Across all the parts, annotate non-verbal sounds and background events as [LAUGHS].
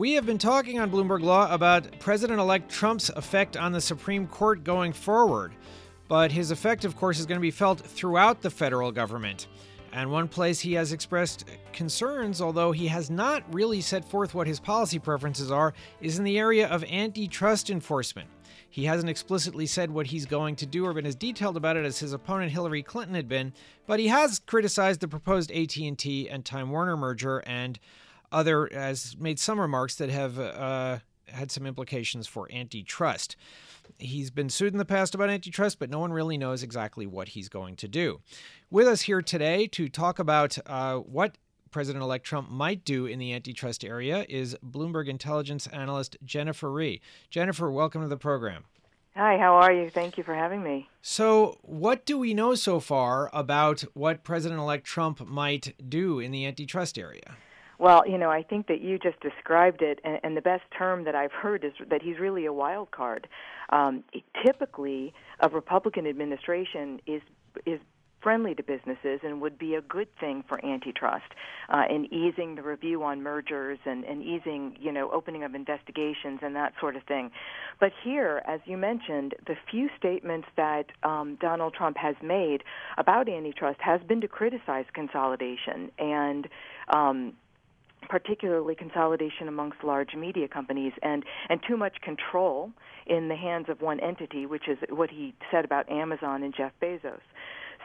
We have been talking on Bloomberg Law about President elect Trump's effect on the Supreme Court going forward. But his effect, of course, is going to be felt throughout the federal government. And one place he has expressed concerns, although he has not really set forth what his policy preferences are, is in the area of antitrust enforcement. He hasn't explicitly said what he's going to do or been as detailed about it as his opponent Hillary Clinton had been, but he has criticized the proposed AT&T and Time Warner merger and other has made some remarks that have uh, had some implications for antitrust. He's been sued in the past about antitrust, but no one really knows exactly what he's going to do. With us here today to talk about uh, what President elect Trump might do in the antitrust area is Bloomberg intelligence analyst Jennifer Rie. Jennifer, welcome to the program. Hi, how are you? Thank you for having me. So, what do we know so far about what President elect Trump might do in the antitrust area? Well, you know, I think that you just described it, and, and the best term that I've heard is that he's really a wild card. Um, typically, a Republican administration is is friendly to businesses and would be a good thing for antitrust uh, in easing the review on mergers and, and easing, you know, opening of investigations and that sort of thing. But here, as you mentioned, the few statements that um, Donald Trump has made about antitrust has been to criticize consolidation and um, particularly consolidation amongst large media companies and, and too much control in the hands of one entity, which is what he said about Amazon and Jeff Bezos.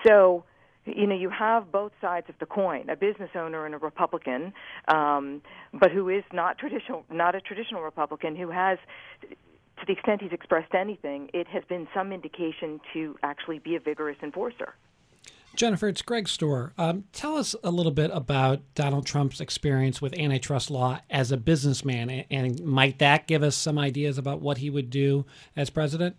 So, you know, you have both sides of the coin: a business owner and a Republican, um, but who is not traditional, not a traditional Republican, who has to the extent he's expressed anything, it has been some indication to actually be a vigorous enforcer. Jennifer, it's Greg Stohr. Um, tell us a little bit about Donald Trump's experience with antitrust law as a businessman, and, and might that give us some ideas about what he would do as president?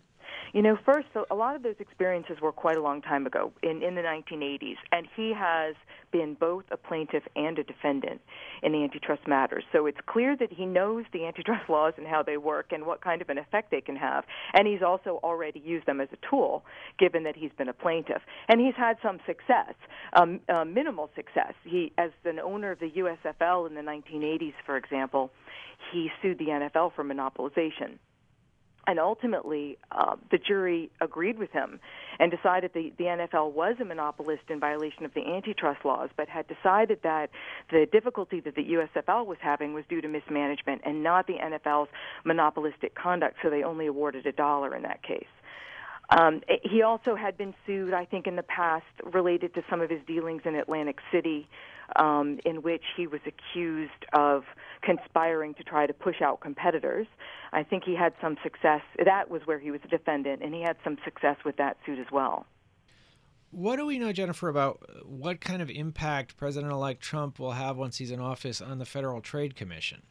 You know, first, a lot of those experiences were quite a long time ago, in, in the 1980s, and he has been both a plaintiff and a defendant in the antitrust matters. So it's clear that he knows the antitrust [LAUGHS] laws and how they work and what kind of an effect they can have, and he's also already used them as a tool, given that he's been a plaintiff. And he's had some success, um, uh, minimal success. He, as an owner of the USFL in the 1980s, for example, he sued the NFL for monopolization and ultimately, uh, the jury agreed with him and decided the, the NFL was a monopolist in violation of the antitrust laws, but had decided that the difficulty that the USFL was having was due to mismanagement and not the NFL's monopolistic conduct, so they only awarded a dollar in that case. Um, he also had been sued, I think, in the past related to some of his dealings in Atlantic City, um, in which he was accused of conspiring to try to push out competitors. I think he had some success. That was where he was a defendant, and he had some success with that suit as well. What do we know, Jennifer, about what kind of impact President elect Trump will have once he's in office on the Federal Trade Commission?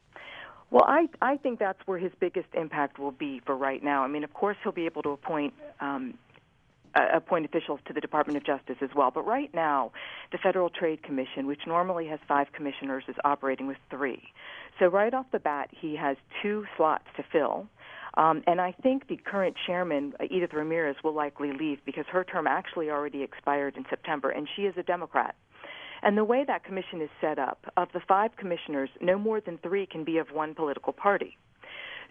Well, I I think that's where his biggest impact will be for right now. I mean, of course, he'll be able to appoint um, appoint officials to the Department of Justice as well. But right now, the Federal Trade Commission, which normally has five commissioners, is operating with three. So right off the bat, he has two slots to fill. Um, and I think the current chairman, Edith Ramirez, will likely leave because her term actually already expired in September, and she is a Democrat. And the way that commission is set up, of the five commissioners, no more than three can be of one political party.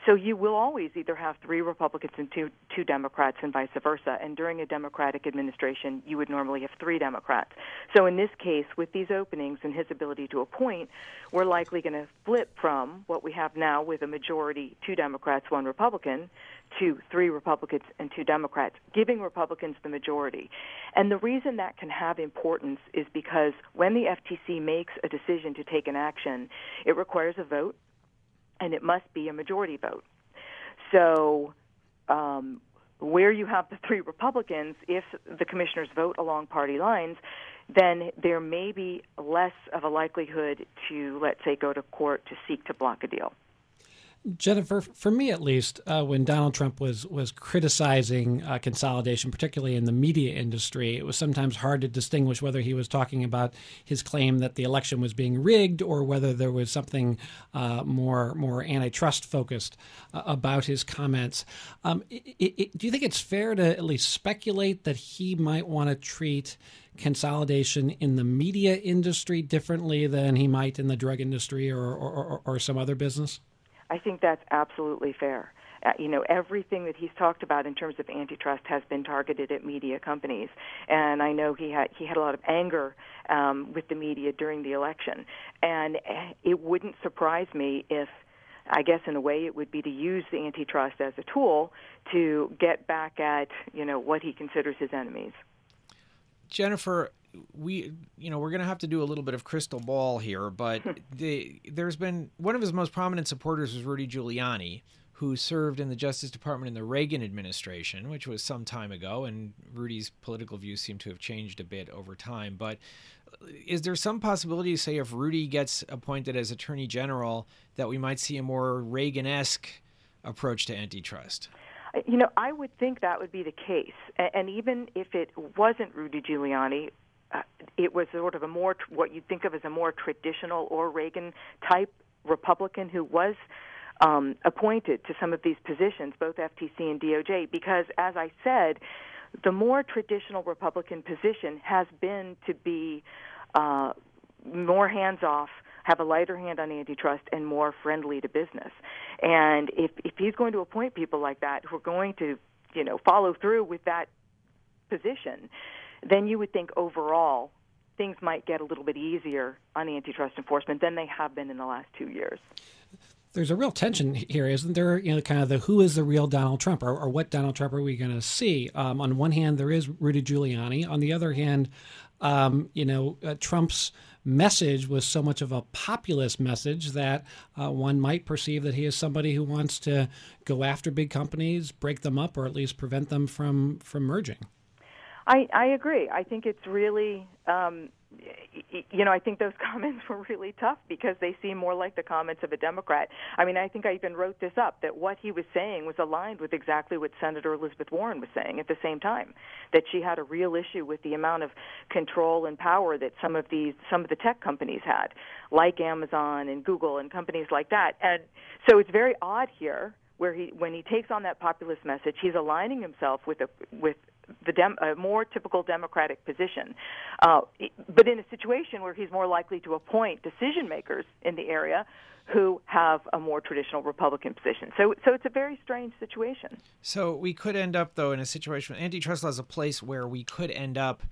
So you will always either have three Republicans and two two Democrats and vice versa. And during a Democratic administration, you would normally have three Democrats. So in this case, with these openings and his ability to appoint, we're likely going to flip from what we have now with a majority two Democrats, one Republican, to three Republicans and two Democrats, giving Republicans the majority. And the reason that can have importance is because when the FTC makes a decision to take an action, it requires a vote and it must be a majority vote. So, um, where you have the [LAUGHS] three Republicans, if the commissioners vote along party lines, then there may be less of a likelihood to, let's say, go to court to seek to block a deal. Jennifer, for me at least, uh, when Donald Trump was was criticizing uh, consolidation, particularly in the media industry, it was sometimes hard to distinguish whether he was talking about his claim that the election was being rigged or whether there was something uh, more more antitrust focused uh, about his comments. Um, it, it, do you think it's fair to at least speculate that he might want to treat consolidation in the media industry differently than he might in the drug industry or, or, or, or some other business? I think that's absolutely fair. Uh, you know, everything that he's talked about in terms of antitrust has been targeted at media companies, and I know he had he had a lot of anger um, with the media during the election, and eh, it wouldn't surprise me if. I guess in a way it would be to use the antitrust as a tool to get back at you know what he considers his enemies. Jennifer, we you know we're going to have to do a little bit of crystal ball here, but [LAUGHS] the, there's been one of his most prominent supporters was Rudy Giuliani, who served in the Justice Department in the Reagan administration, which was some time ago, and Rudy's political views seem to have changed a bit over time. But uh, is there some possibility, to say, if Rudy gets appointed as Attorney General, that we might see a more Reagan esque approach to antitrust? Uh, you know, I would think that would be the case. And even if it wasn't Rudy Giuliani, uh, it was sort of a more, what you'd think of as a more traditional or Reagan type Republican who was um, appointed to some of these positions, both FTC and DOJ, because as I said, the more traditional Republican position has been to be uh, more hands off, have a lighter hand on antitrust, and more friendly to business. And if if he's going to appoint people like that who are going to, you know, follow through with that position, then you would think overall things might get a little bit easier on antitrust enforcement than they have been in the last two years there's a real tension here, isn't there? You know, kind of the who is the real Donald Trump, or, or what Donald Trump are we going to see? Um, on one hand, there is Rudy Giuliani. On the other hand, um, you know, uh, Trump's message was so much of a populist message that uh, one might perceive that he is somebody who wants to go after big companies, break them up, or at least prevent them from from merging. I, I agree. I think it's really um, you know, I think those [LAUGHS] comments were really tough because they seem more like the comments of a Democrat. I mean, I think I even wrote this up that what he was saying was aligned with exactly what Senator Elizabeth Warren was saying at the same time, that she had a real issue with the amount of control and power that some of these some of the tech companies had, like Amazon and Google and companies like that. And so it's very odd here where he when he takes on that populist message, he's aligning himself with a with the dem- a more typical Democratic position, uh, but in a situation where he's more likely to appoint decision makers in the area who have a more traditional Republican position. So, so it's a very strange situation. So we could end up, though, in a situation. Antitrust law is a place where we could end up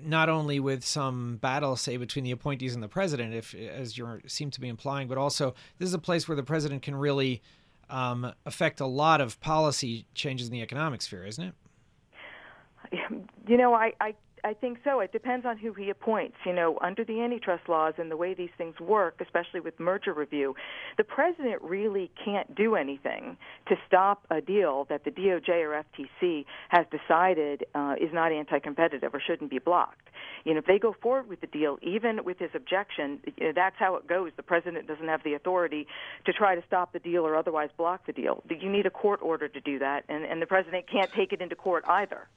not only with some battle, say, between the appointees and the president, if as you seem to be implying, but also this is a place where the president can really um, affect a lot of policy changes in the economic sphere, isn't it? You know, I, I I think so. It depends on who he appoints. You know, under the antitrust laws and the way these things work, especially with merger review, the president really can't do anything to stop a deal that the DOJ or FTC has decided uh, is not anti-competitive or shouldn't be blocked. You know, if they go forward with the deal, even with his objection, you know, that's how it goes. The president doesn't have the authority to try to stop the deal or otherwise block the deal. You need a court order to do that, and, and the president can't take it into court either.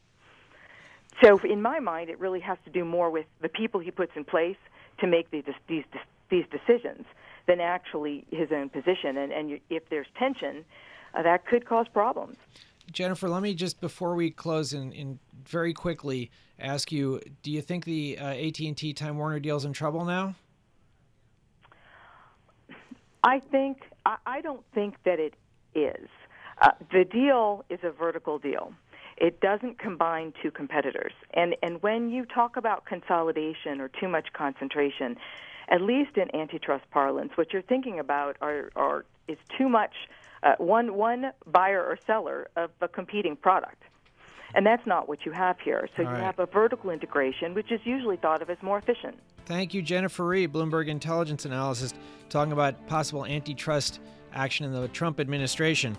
So, in my mind, it really has to do more with the people he puts in place to make these these these decisions than actually his own position. And, and if there's tension, uh, that could cause problems. Jennifer, let me just before we close, in, in very quickly ask you: Do you think the uh, AT and T Time Warner deal is in trouble now? I think I, I don't think that it is. Uh, the deal is a vertical deal. It doesn't combine two competitors. And, and when you talk about consolidation or too much concentration, at least in antitrust parlance, what you're thinking about are, are is too much uh, one one buyer or seller of a competing product. And that's not what you have here. So All you right. have a vertical integration, which is usually thought of as more efficient. Thank you, Jennifer Rie, Bloomberg Intelligence Analyst, talking about possible antitrust action in the Trump administration.